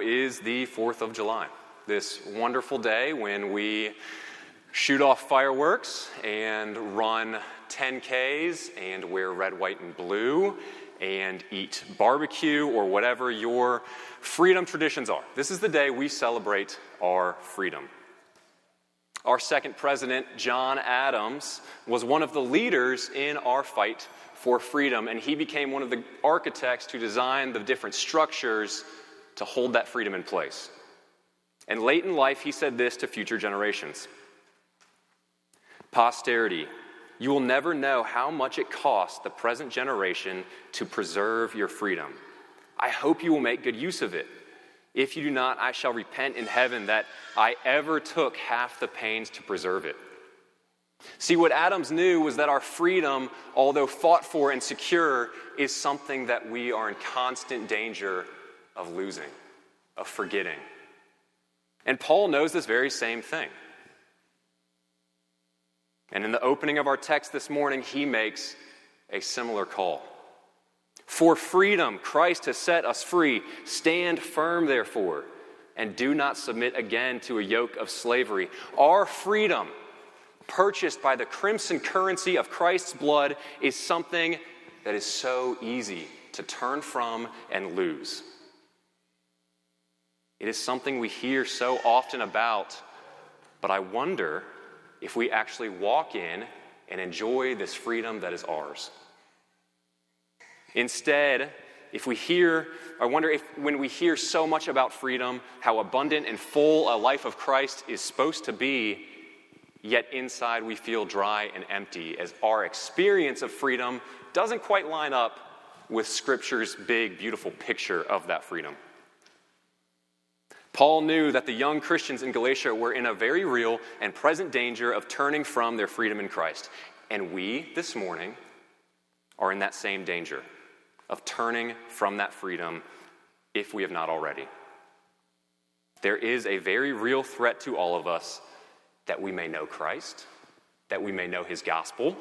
Is the 4th of July. This wonderful day when we shoot off fireworks and run 10Ks and wear red, white, and blue and eat barbecue or whatever your freedom traditions are. This is the day we celebrate our freedom. Our second president, John Adams, was one of the leaders in our fight for freedom, and he became one of the architects to design the different structures to hold that freedom in place. And late in life, he said this to future generations Posterity, you will never know how much it costs the present generation to preserve your freedom. I hope you will make good use of it. If you do not, I shall repent in heaven that I ever took half the pains to preserve it. See, what Adams knew was that our freedom, although fought for and secure, is something that we are in constant danger of losing, of forgetting. And Paul knows this very same thing. And in the opening of our text this morning, he makes a similar call. For freedom, Christ has set us free. Stand firm, therefore, and do not submit again to a yoke of slavery. Our freedom, purchased by the crimson currency of Christ's blood, is something that is so easy to turn from and lose. It is something we hear so often about, but I wonder if we actually walk in and enjoy this freedom that is ours. Instead, if we hear, I wonder if when we hear so much about freedom, how abundant and full a life of Christ is supposed to be, yet inside we feel dry and empty, as our experience of freedom doesn't quite line up with Scripture's big, beautiful picture of that freedom. Paul knew that the young Christians in Galatia were in a very real and present danger of turning from their freedom in Christ. And we, this morning, are in that same danger of turning from that freedom if we have not already. There is a very real threat to all of us that we may know Christ, that we may know his gospel,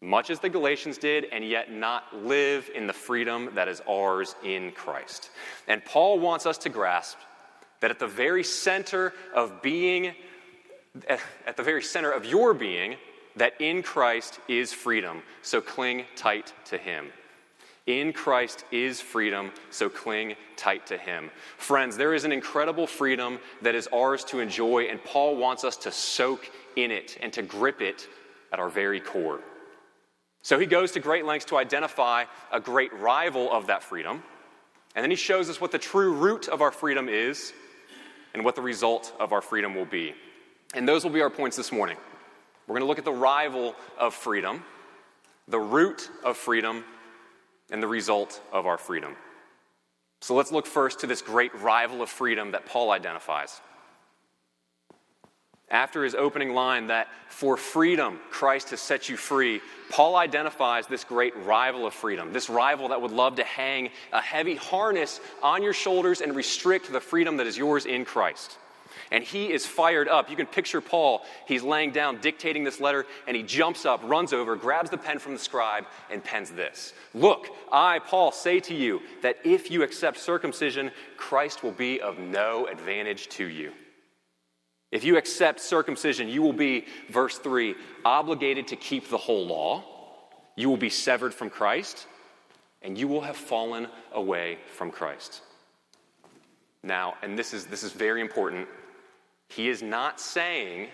much as the Galatians did, and yet not live in the freedom that is ours in Christ. And Paul wants us to grasp that at the very center of being, at the very center of your being, that in Christ is freedom. So cling tight to him. In Christ is freedom, so cling tight to Him. Friends, there is an incredible freedom that is ours to enjoy, and Paul wants us to soak in it and to grip it at our very core. So he goes to great lengths to identify a great rival of that freedom. And then he shows us what the true root of our freedom is and what the result of our freedom will be. And those will be our points this morning. We're going to look at the rival of freedom, the root of freedom, and the result of our freedom. So let's look first to this great rival of freedom that Paul identifies after his opening line that for freedom Christ has set you free, Paul identifies this great rival of freedom, this rival that would love to hang a heavy harness on your shoulders and restrict the freedom that is yours in Christ. And he is fired up. You can picture Paul. He's laying down, dictating this letter, and he jumps up, runs over, grabs the pen from the scribe, and pens this Look, I, Paul, say to you that if you accept circumcision, Christ will be of no advantage to you. If you accept circumcision, you will be, verse 3, obligated to keep the whole law. You will be severed from Christ. and you will have fallen away from Christ. Now, and this is, this is very important, he is not saying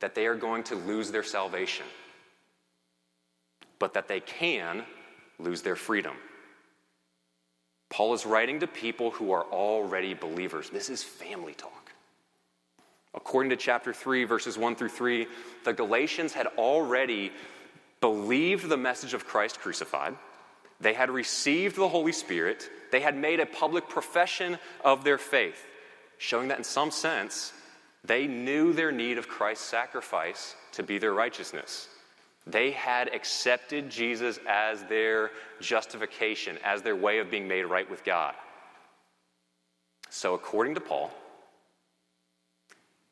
that they are going to lose their salvation, but that they can lose their freedom. Paul is writing to people who are already believers. This is family talk. According to chapter 3, verses 1 through 3, the Galatians had already believed the message of Christ crucified. They had received the Holy Spirit. They had made a public profession of their faith, showing that in some sense, they knew their need of Christ's sacrifice to be their righteousness. They had accepted Jesus as their justification, as their way of being made right with God. So, according to Paul,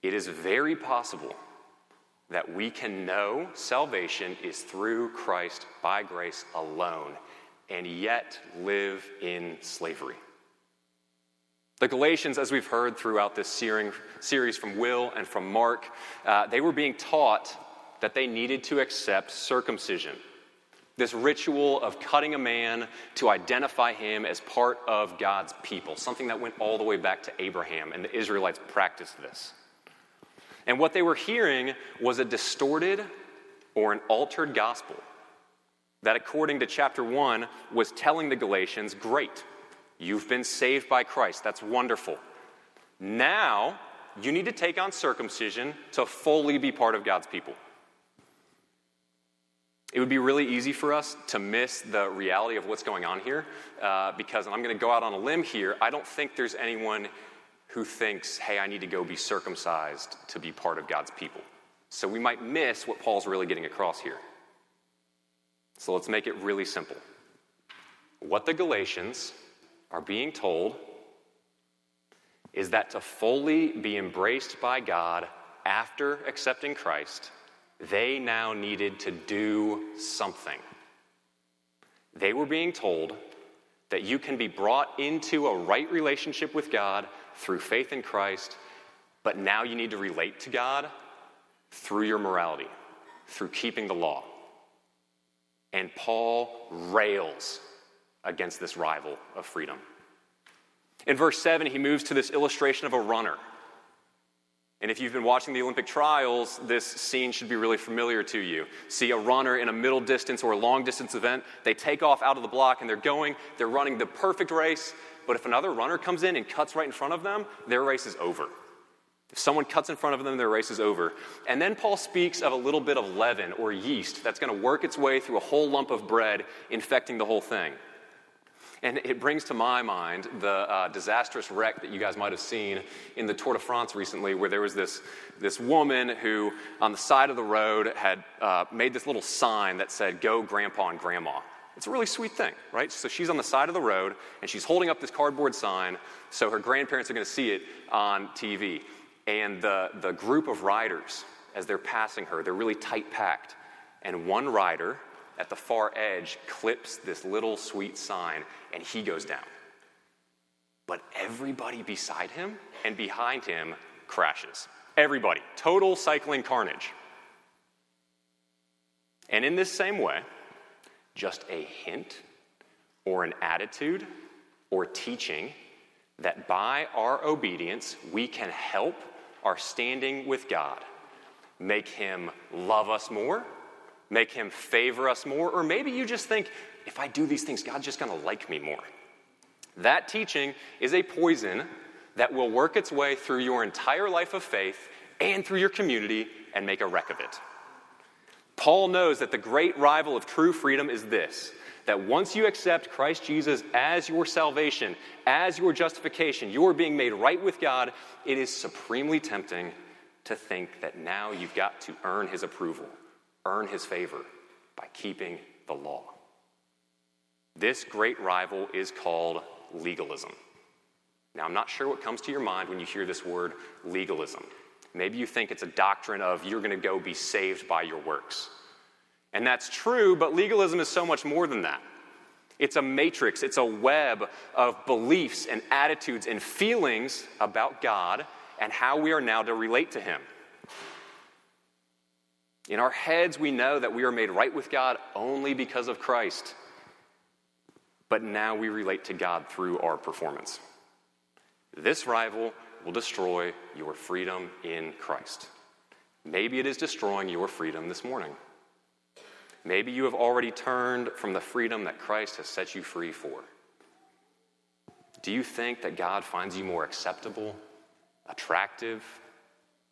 it is very possible that we can know salvation is through Christ by grace alone and yet live in slavery. The Galatians, as we've heard throughout this series from Will and from Mark, uh, they were being taught that they needed to accept circumcision, this ritual of cutting a man to identify him as part of God's people, something that went all the way back to Abraham, and the Israelites practiced this. And what they were hearing was a distorted or an altered gospel that, according to chapter 1, was telling the Galatians, Great, you've been saved by Christ. That's wonderful. Now, you need to take on circumcision to fully be part of God's people. It would be really easy for us to miss the reality of what's going on here uh, because I'm going to go out on a limb here. I don't think there's anyone who thinks, hey, I need to go be circumcised to be part of God's people. So we might miss what Paul's really getting across here. So let's make it really simple. What the Galatians are being told is that to fully be embraced by God after accepting Christ, they now needed to do something. They were being told that you can be brought into a right relationship with God through faith in Christ, but now you need to relate to God through your morality, through keeping the law. And Paul rails against this rival of freedom. In verse 7, he moves to this illustration of a runner. And if you've been watching the Olympic trials, this scene should be really familiar to you. See a runner in a middle distance or a long distance event, they take off out of the block and they're going, they're running the perfect race, but if another runner comes in and cuts right in front of them, their race is over. If someone cuts in front of them, their race is over. And then Paul speaks of a little bit of leaven or yeast that's going to work its way through a whole lump of bread, infecting the whole thing. And it brings to my mind the uh, disastrous wreck that you guys might have seen in the Tour de France recently, where there was this, this woman who, on the side of the road, had uh, made this little sign that said, Go, Grandpa and Grandma. It's a really sweet thing, right? So she's on the side of the road and she's holding up this cardboard sign so her grandparents are going to see it on TV. And the, the group of riders, as they're passing her, they're really tight packed. And one rider at the far edge clips this little sweet sign and he goes down. But everybody beside him and behind him crashes. Everybody. Total cycling carnage. And in this same way, just a hint or an attitude or teaching that by our obedience we can help our standing with God. Make Him love us more, make Him favor us more, or maybe you just think, if I do these things, God's just gonna like me more. That teaching is a poison that will work its way through your entire life of faith and through your community and make a wreck of it. Paul knows that the great rival of true freedom is this that once you accept Christ Jesus as your salvation, as your justification, you are being made right with God, it is supremely tempting to think that now you've got to earn his approval, earn his favor by keeping the law. This great rival is called legalism. Now, I'm not sure what comes to your mind when you hear this word legalism. Maybe you think it's a doctrine of you're going to go be saved by your works. And that's true, but legalism is so much more than that. It's a matrix, it's a web of beliefs and attitudes and feelings about God and how we are now to relate to Him. In our heads, we know that we are made right with God only because of Christ. but now we relate to God through our performance. This rival will destroy your freedom in Christ. Maybe it is destroying your freedom this morning. Maybe you have already turned from the freedom that Christ has set you free for. Do you think that God finds you more acceptable, attractive,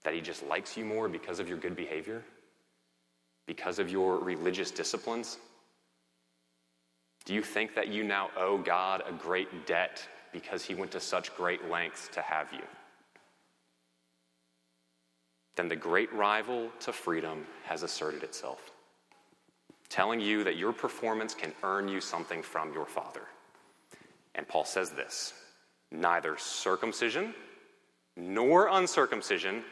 that He just likes you more because of your good behavior? Because of your religious disciplines? Do you think that you now owe God a great debt because He went to such great lengths to have you? Then the great rival to freedom has asserted itself, telling you that your performance can earn you something from your Father. And Paul says this neither circumcision nor uncircumcision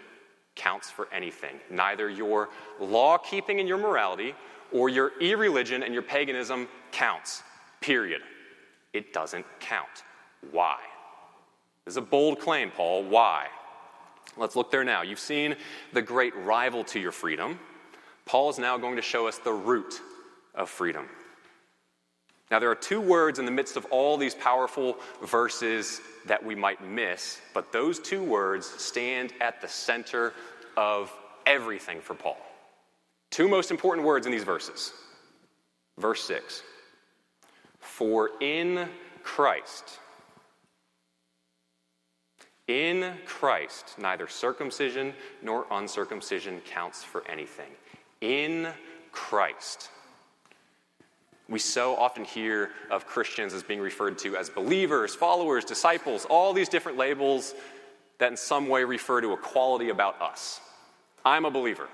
counts for anything. Neither your law keeping and your morality or your irreligion and your paganism counts. Period. It doesn't count. Why? This is a bold claim, Paul. Why? Let's look there now. You've seen the great rival to your freedom. Paul is now going to show us the root of freedom. Now, there are two words in the midst of all these powerful verses that we might miss, but those two words stand at the center of everything for Paul. Two most important words in these verses. Verse 6 For in Christ, in Christ, neither circumcision nor uncircumcision counts for anything. In Christ. We so often hear of Christians as being referred to as believers, followers, disciples, all these different labels that in some way refer to a quality about us. I'm a believer.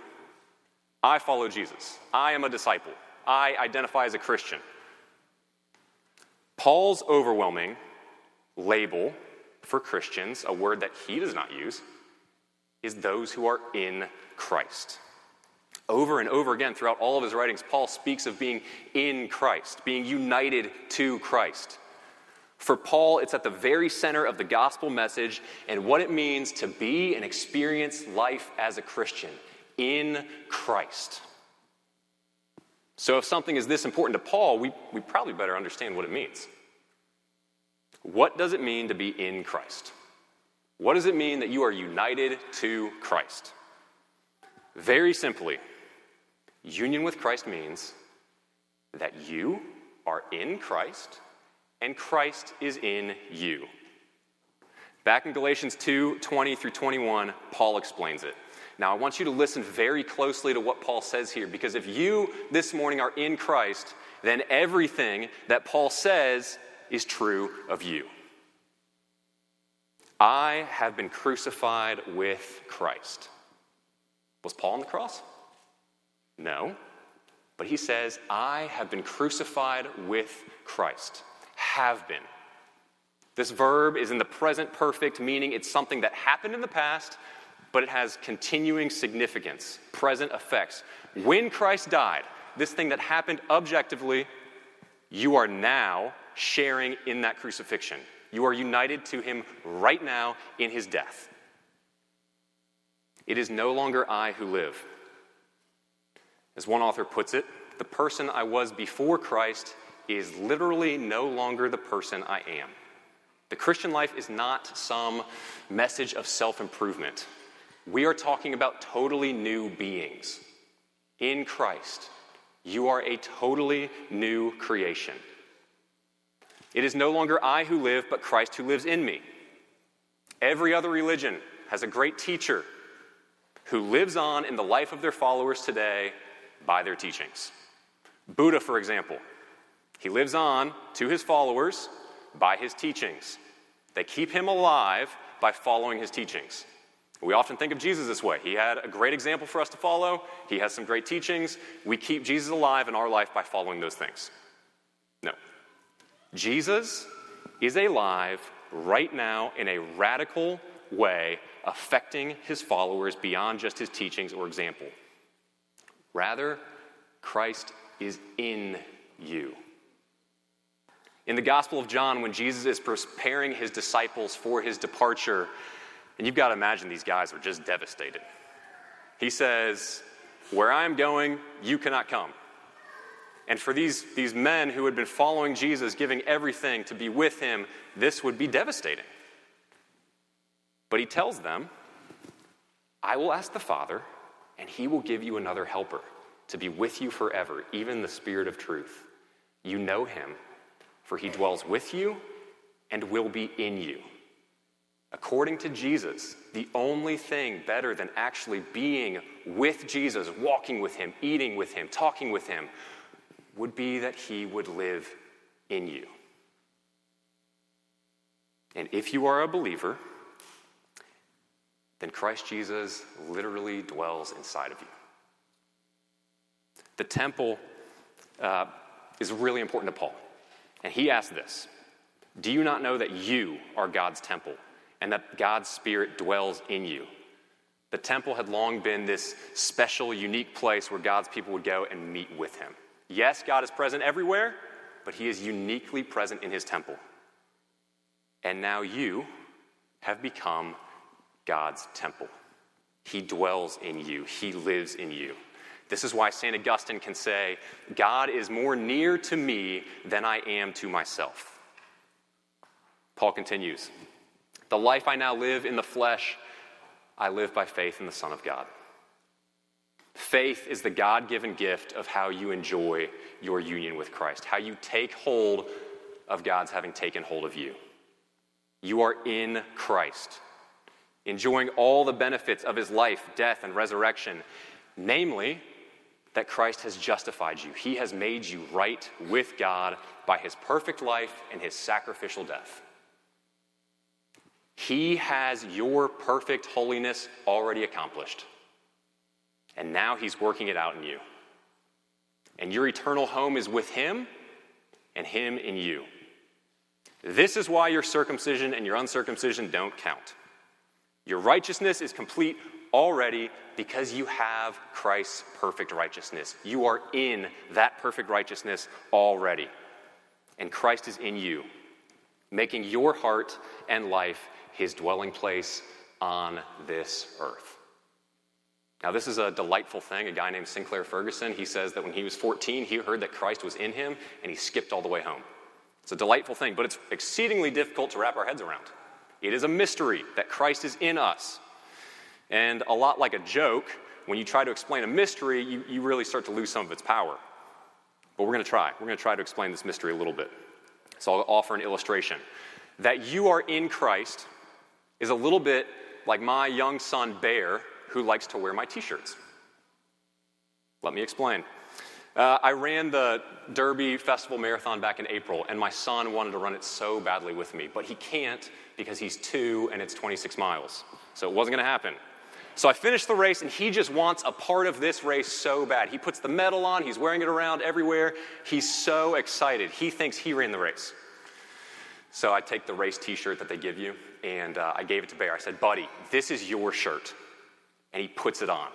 I follow Jesus. I am a disciple. I identify as a Christian. Paul's overwhelming label for Christians, a word that he does not use, is those who are in Christ. Over and over again throughout all of his writings, Paul speaks of being in Christ, being united to Christ. For Paul, it's at the very center of the gospel message and what it means to be and experience life as a Christian in Christ. So, if something is this important to Paul, we, we probably better understand what it means. What does it mean to be in Christ? What does it mean that you are united to Christ? Very simply, union with Christ means that you are in Christ and Christ is in you. Back in Galatians 2 20 through 21, Paul explains it. Now, I want you to listen very closely to what Paul says here, because if you this morning are in Christ, then everything that Paul says is true of you. I have been crucified with Christ. Was Paul on the cross? No. But he says, I have been crucified with Christ. Have been. This verb is in the present perfect, meaning it's something that happened in the past, but it has continuing significance, present effects. When Christ died, this thing that happened objectively, you are now sharing in that crucifixion. You are united to him right now in his death. It is no longer I who live. As one author puts it, the person I was before Christ is literally no longer the person I am. The Christian life is not some message of self improvement. We are talking about totally new beings. In Christ, you are a totally new creation. It is no longer I who live, but Christ who lives in me. Every other religion has a great teacher who lives on in the life of their followers today by their teachings. Buddha, for example, he lives on to his followers by his teachings. They keep him alive by following his teachings. We often think of Jesus this way. He had a great example for us to follow, he has some great teachings. We keep Jesus alive in our life by following those things. No. Jesus is alive right now in a radical way, affecting his followers beyond just his teachings or example. Rather, Christ is in you. In the Gospel of John, when Jesus is preparing his disciples for his departure, and you've got to imagine these guys are just devastated. He says, Where I am going, you cannot come. And for these, these men who had been following Jesus, giving everything to be with him, this would be devastating. But he tells them, I will ask the Father, and he will give you another helper to be with you forever, even the Spirit of truth. You know him, for he dwells with you and will be in you. According to Jesus, the only thing better than actually being with Jesus, walking with him, eating with him, talking with him, would be that he would live in you. And if you are a believer, then Christ Jesus literally dwells inside of you. The temple uh, is really important to Paul. And he asked this Do you not know that you are God's temple and that God's Spirit dwells in you? The temple had long been this special, unique place where God's people would go and meet with him. Yes, God is present everywhere, but he is uniquely present in his temple. And now you have become God's temple. He dwells in you, He lives in you. This is why St. Augustine can say, God is more near to me than I am to myself. Paul continues, The life I now live in the flesh, I live by faith in the Son of God. Faith is the God given gift of how you enjoy your union with Christ, how you take hold of God's having taken hold of you. You are in Christ enjoying all the benefits of his life, death, and resurrection, namely, that Christ has justified you. He has made you right with God by his perfect life and his sacrificial death. He has your perfect holiness already accomplished. And now he's working it out in you. And your eternal home is with him and him in you. This is why your circumcision and your uncircumcision don't count. Your righteousness is complete already because you have Christ's perfect righteousness. You are in that perfect righteousness already. And Christ is in you, making your heart and life his dwelling place on this earth. Now, this is a delightful thing. A guy named Sinclair Ferguson, he says that when he was 14, he heard that Christ was in him and he skipped all the way home. It's a delightful thing, but it's exceedingly difficult to wrap our heads around. It is a mystery that Christ is in us. And a lot like a joke, when you try to explain a mystery, you, you really start to lose some of its power. But we're going to try. We're going to try to explain this mystery a little bit. So I'll offer an illustration. That you are in Christ is a little bit like my young son, Bear, who likes to wear my t shirts. Let me explain. Uh, I ran the Derby Festival Marathon back in April, and my son wanted to run it so badly with me, but he can't because he's two and it's 26 miles. So it wasn't going to happen. So I finished the race, and he just wants a part of this race so bad. He puts the medal on, he's wearing it around everywhere. He's so excited. He thinks he ran the race. So I take the race t shirt that they give you, and uh, I gave it to Bear. I said, Buddy, this is your shirt. And he puts it on.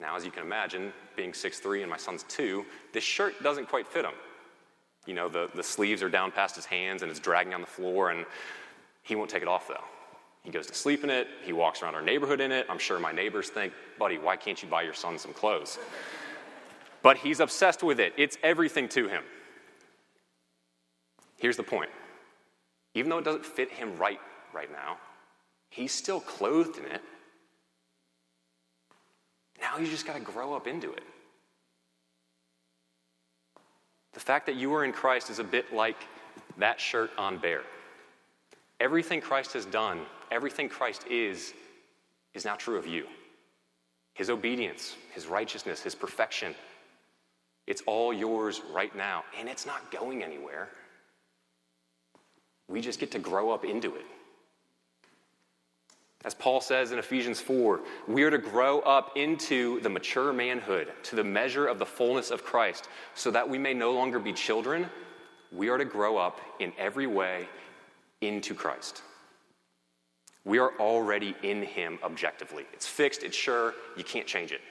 Now, as you can imagine, being 6'3 and my son's 2, this shirt doesn't quite fit him. You know, the, the sleeves are down past his hands and it's dragging on the floor, and he won't take it off though. He goes to sleep in it, he walks around our neighborhood in it. I'm sure my neighbors think, buddy, why can't you buy your son some clothes? But he's obsessed with it, it's everything to him. Here's the point even though it doesn't fit him right right now, he's still clothed in it now you just got to grow up into it. The fact that you are in Christ is a bit like that shirt on Bear. Everything Christ has done, everything Christ is, is now true of you. His obedience, his righteousness, his perfection, it's all yours right now, and it's not going anywhere. We just get to grow up into it. As Paul says in Ephesians 4, we are to grow up into the mature manhood, to the measure of the fullness of Christ, so that we may no longer be children. We are to grow up in every way into Christ. We are already in Him objectively. It's fixed, it's sure, you can't change it.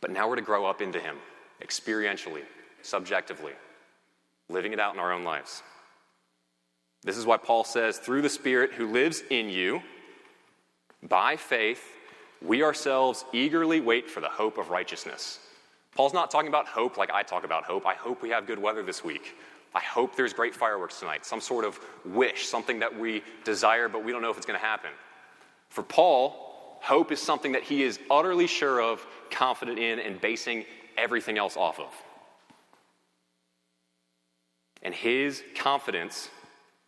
But now we're to grow up into Him experientially, subjectively, living it out in our own lives. This is why Paul says, through the Spirit who lives in you, by faith, we ourselves eagerly wait for the hope of righteousness. Paul's not talking about hope like I talk about hope. I hope we have good weather this week. I hope there's great fireworks tonight, some sort of wish, something that we desire, but we don't know if it's going to happen. For Paul, hope is something that he is utterly sure of, confident in, and basing everything else off of. And his confidence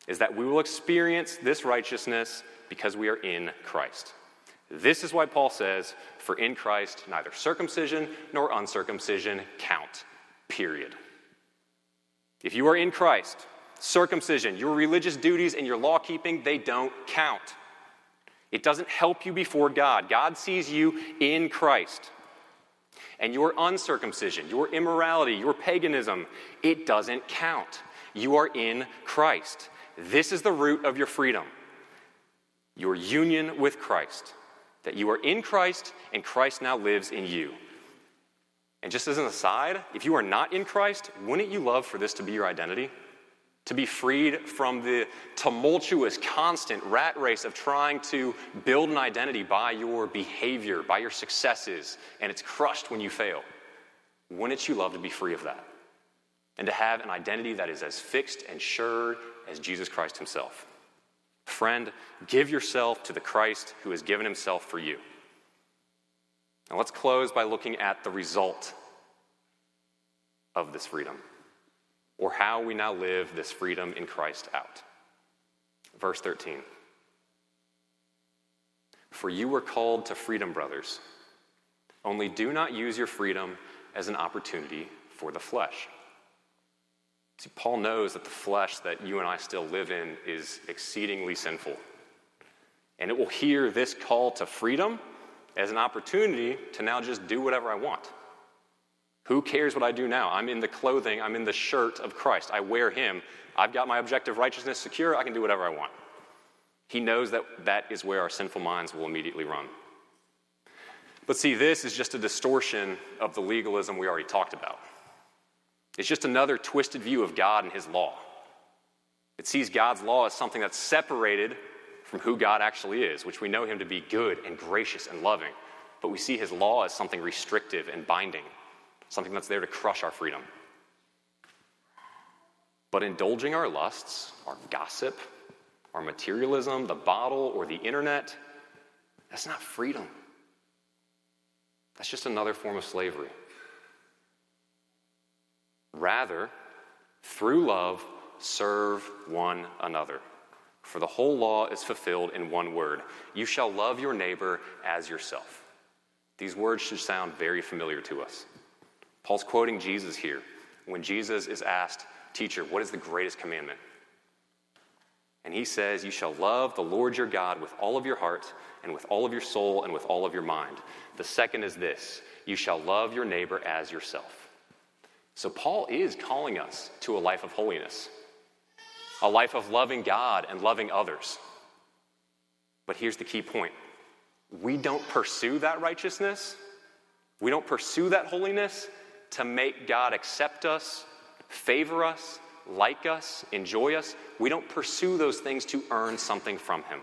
is that we will experience this righteousness because we are in Christ. This is why Paul says, For in Christ, neither circumcision nor uncircumcision count, period. If you are in Christ, circumcision, your religious duties, and your law keeping, they don't count. It doesn't help you before God. God sees you in Christ. And your uncircumcision, your immorality, your paganism, it doesn't count. You are in Christ. This is the root of your freedom your union with Christ. That you are in Christ and Christ now lives in you. And just as an aside, if you are not in Christ, wouldn't you love for this to be your identity? To be freed from the tumultuous, constant rat race of trying to build an identity by your behavior, by your successes, and it's crushed when you fail. Wouldn't you love to be free of that? And to have an identity that is as fixed and sure as Jesus Christ Himself. Friend, give yourself to the Christ who has given Himself for you. Now let's close by looking at the result of this freedom, or how we now live this freedom in Christ out. Verse 13 For you were called to freedom, brothers, only do not use your freedom as an opportunity for the flesh. See, Paul knows that the flesh that you and I still live in is exceedingly sinful. And it will hear this call to freedom as an opportunity to now just do whatever I want. Who cares what I do now? I'm in the clothing, I'm in the shirt of Christ. I wear Him. I've got my objective righteousness secure. I can do whatever I want. He knows that that is where our sinful minds will immediately run. But see, this is just a distortion of the legalism we already talked about. It's just another twisted view of God and His law. It sees God's law as something that's separated from who God actually is, which we know him to be good and gracious and loving. But we see his law as something restrictive and binding, something that's there to crush our freedom. But indulging our lusts, our gossip, our materialism, the bottle, or the internet, that's not freedom. That's just another form of slavery. Rather, through love, serve one another. For the whole law is fulfilled in one word You shall love your neighbor as yourself. These words should sound very familiar to us. Paul's quoting Jesus here when Jesus is asked, Teacher, what is the greatest commandment? And he says, You shall love the Lord your God with all of your heart, and with all of your soul, and with all of your mind. The second is this you shall love your neighbor as yourself. So, Paul is calling us to a life of holiness a life of loving God and loving others. But here's the key point we don't pursue that righteousness, we don't pursue that holiness to make God accept us, favor us, like us, enjoy us. We don't pursue those things to earn something from Him.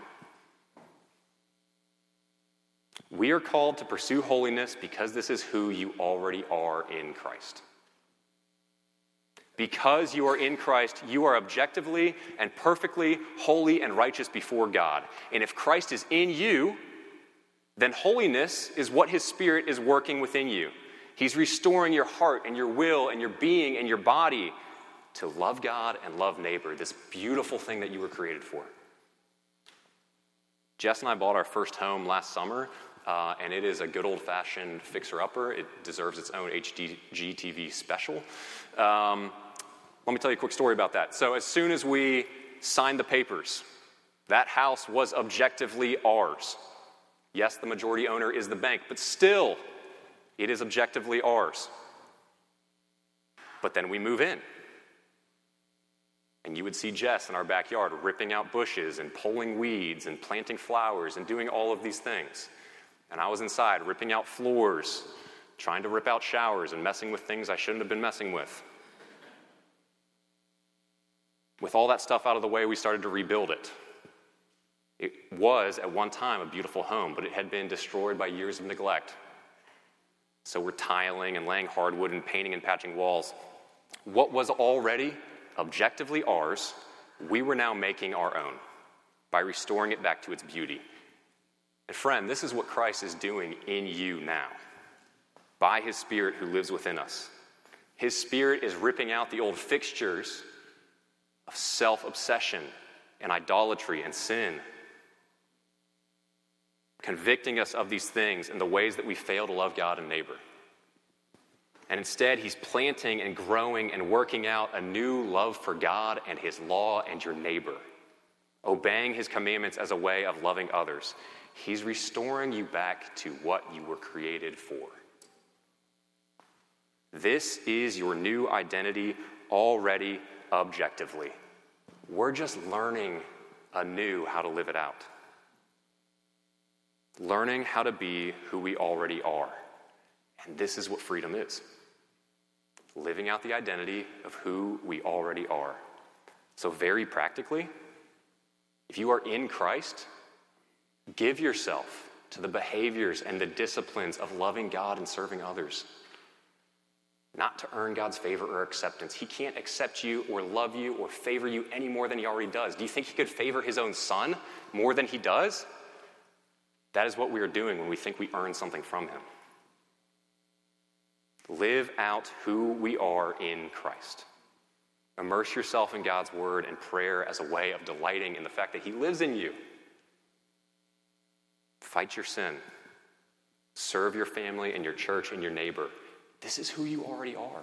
We are called to pursue holiness because this is who you already are in Christ. Because you are in Christ, you are objectively and perfectly holy and righteous before God. And if Christ is in you, then holiness is what His Spirit is working within you. He's restoring your heart and your will and your being and your body to love God and love neighbor, this beautiful thing that you were created for. Jess and I bought our first home last summer, uh, and it is a good old fashioned fixer upper. It deserves its own HGTV special. Um, let me tell you a quick story about that. So, as soon as we signed the papers, that house was objectively ours. Yes, the majority owner is the bank, but still, it is objectively ours. But then we move in. And you would see Jess in our backyard ripping out bushes and pulling weeds and planting flowers and doing all of these things. And I was inside ripping out floors, trying to rip out showers and messing with things I shouldn't have been messing with. With all that stuff out of the way, we started to rebuild it. It was at one time a beautiful home, but it had been destroyed by years of neglect. So we're tiling and laying hardwood and painting and patching walls. What was already objectively ours, we were now making our own by restoring it back to its beauty. And friend, this is what Christ is doing in you now by his Spirit who lives within us. His Spirit is ripping out the old fixtures of self obsession and idolatry and sin, convicting us of these things and the ways that we fail to love God and neighbor. And instead, he's planting and growing and working out a new love for God and his law and your neighbor, obeying his commandments as a way of loving others. He's restoring you back to what you were created for. This is your new identity already objectively. We're just learning anew how to live it out. Learning how to be who we already are. And this is what freedom is living out the identity of who we already are. So, very practically, if you are in Christ, give yourself to the behaviors and the disciplines of loving God and serving others not to earn God's favor or acceptance. He can't accept you or love you or favor you any more than he already does. Do you think he could favor his own son more than he does? That is what we are doing when we think we earn something from him. Live out who we are in Christ. Immerse yourself in God's word and prayer as a way of delighting in the fact that he lives in you. Fight your sin. Serve your family and your church and your neighbor this is who you already are.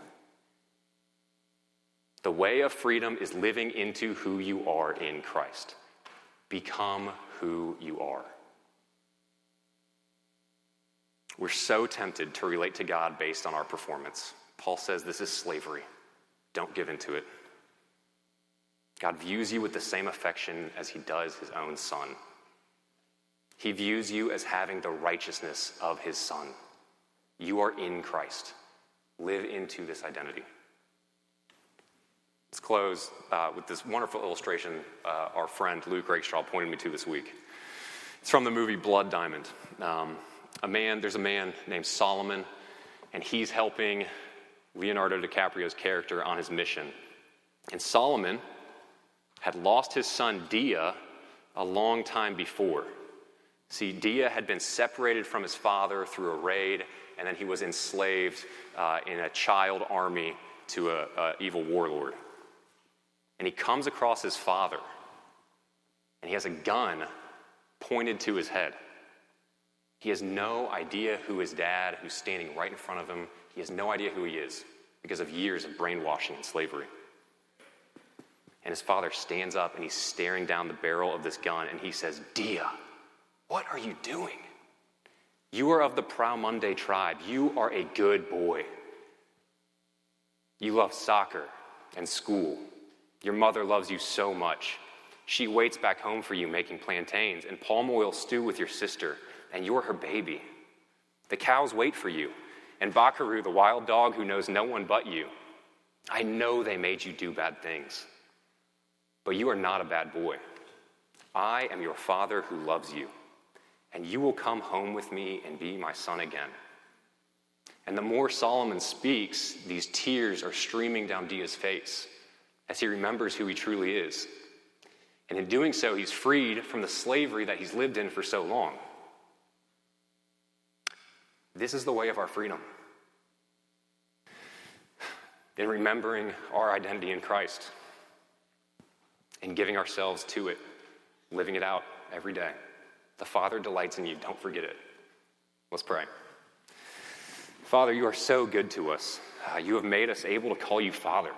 The way of freedom is living into who you are in Christ. Become who you are. We're so tempted to relate to God based on our performance. Paul says this is slavery. Don't give into it. God views you with the same affection as he does his own son. He views you as having the righteousness of his son. You are in Christ live into this identity. Let's close uh, with this wonderful illustration uh, our friend Luke Rakestraw pointed me to this week. It's from the movie Blood Diamond. Um, a man, there's a man named Solomon, and he's helping Leonardo DiCaprio's character on his mission. And Solomon had lost his son Dia a long time before. See, Dia had been separated from his father through a raid and then he was enslaved uh, in a child army to an evil warlord. And he comes across his father, and he has a gun pointed to his head. He has no idea who his dad, who's standing right in front of him, he has no idea who he is because of years of brainwashing and slavery. And his father stands up and he's staring down the barrel of this gun and he says, Dia, what are you doing? You are of the proud Mende tribe. You are a good boy. You love soccer and school. Your mother loves you so much. She waits back home for you making plantains and palm oil stew with your sister, and you're her baby. The cows wait for you, and Bakaru, the wild dog who knows no one but you. I know they made you do bad things, but you are not a bad boy. I am your father who loves you and you will come home with me and be my son again. And the more Solomon speaks, these tears are streaming down Dia's face as he remembers who he truly is. And in doing so, he's freed from the slavery that he's lived in for so long. This is the way of our freedom. In remembering our identity in Christ and giving ourselves to it, living it out every day. The Father delights in you. Don't forget it. Let's pray. Father, you are so good to us. Uh, you have made us able to call you Father.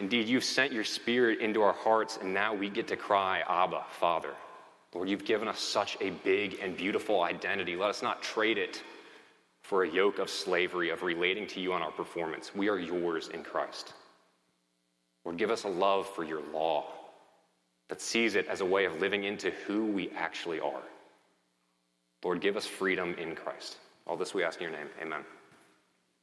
Indeed, you've sent your Spirit into our hearts, and now we get to cry, Abba, Father. Lord, you've given us such a big and beautiful identity. Let us not trade it for a yoke of slavery, of relating to you on our performance. We are yours in Christ. Lord, give us a love for your law that sees it as a way of living into who we actually are. Lord, give us freedom in Christ. All this we ask in your name. Amen.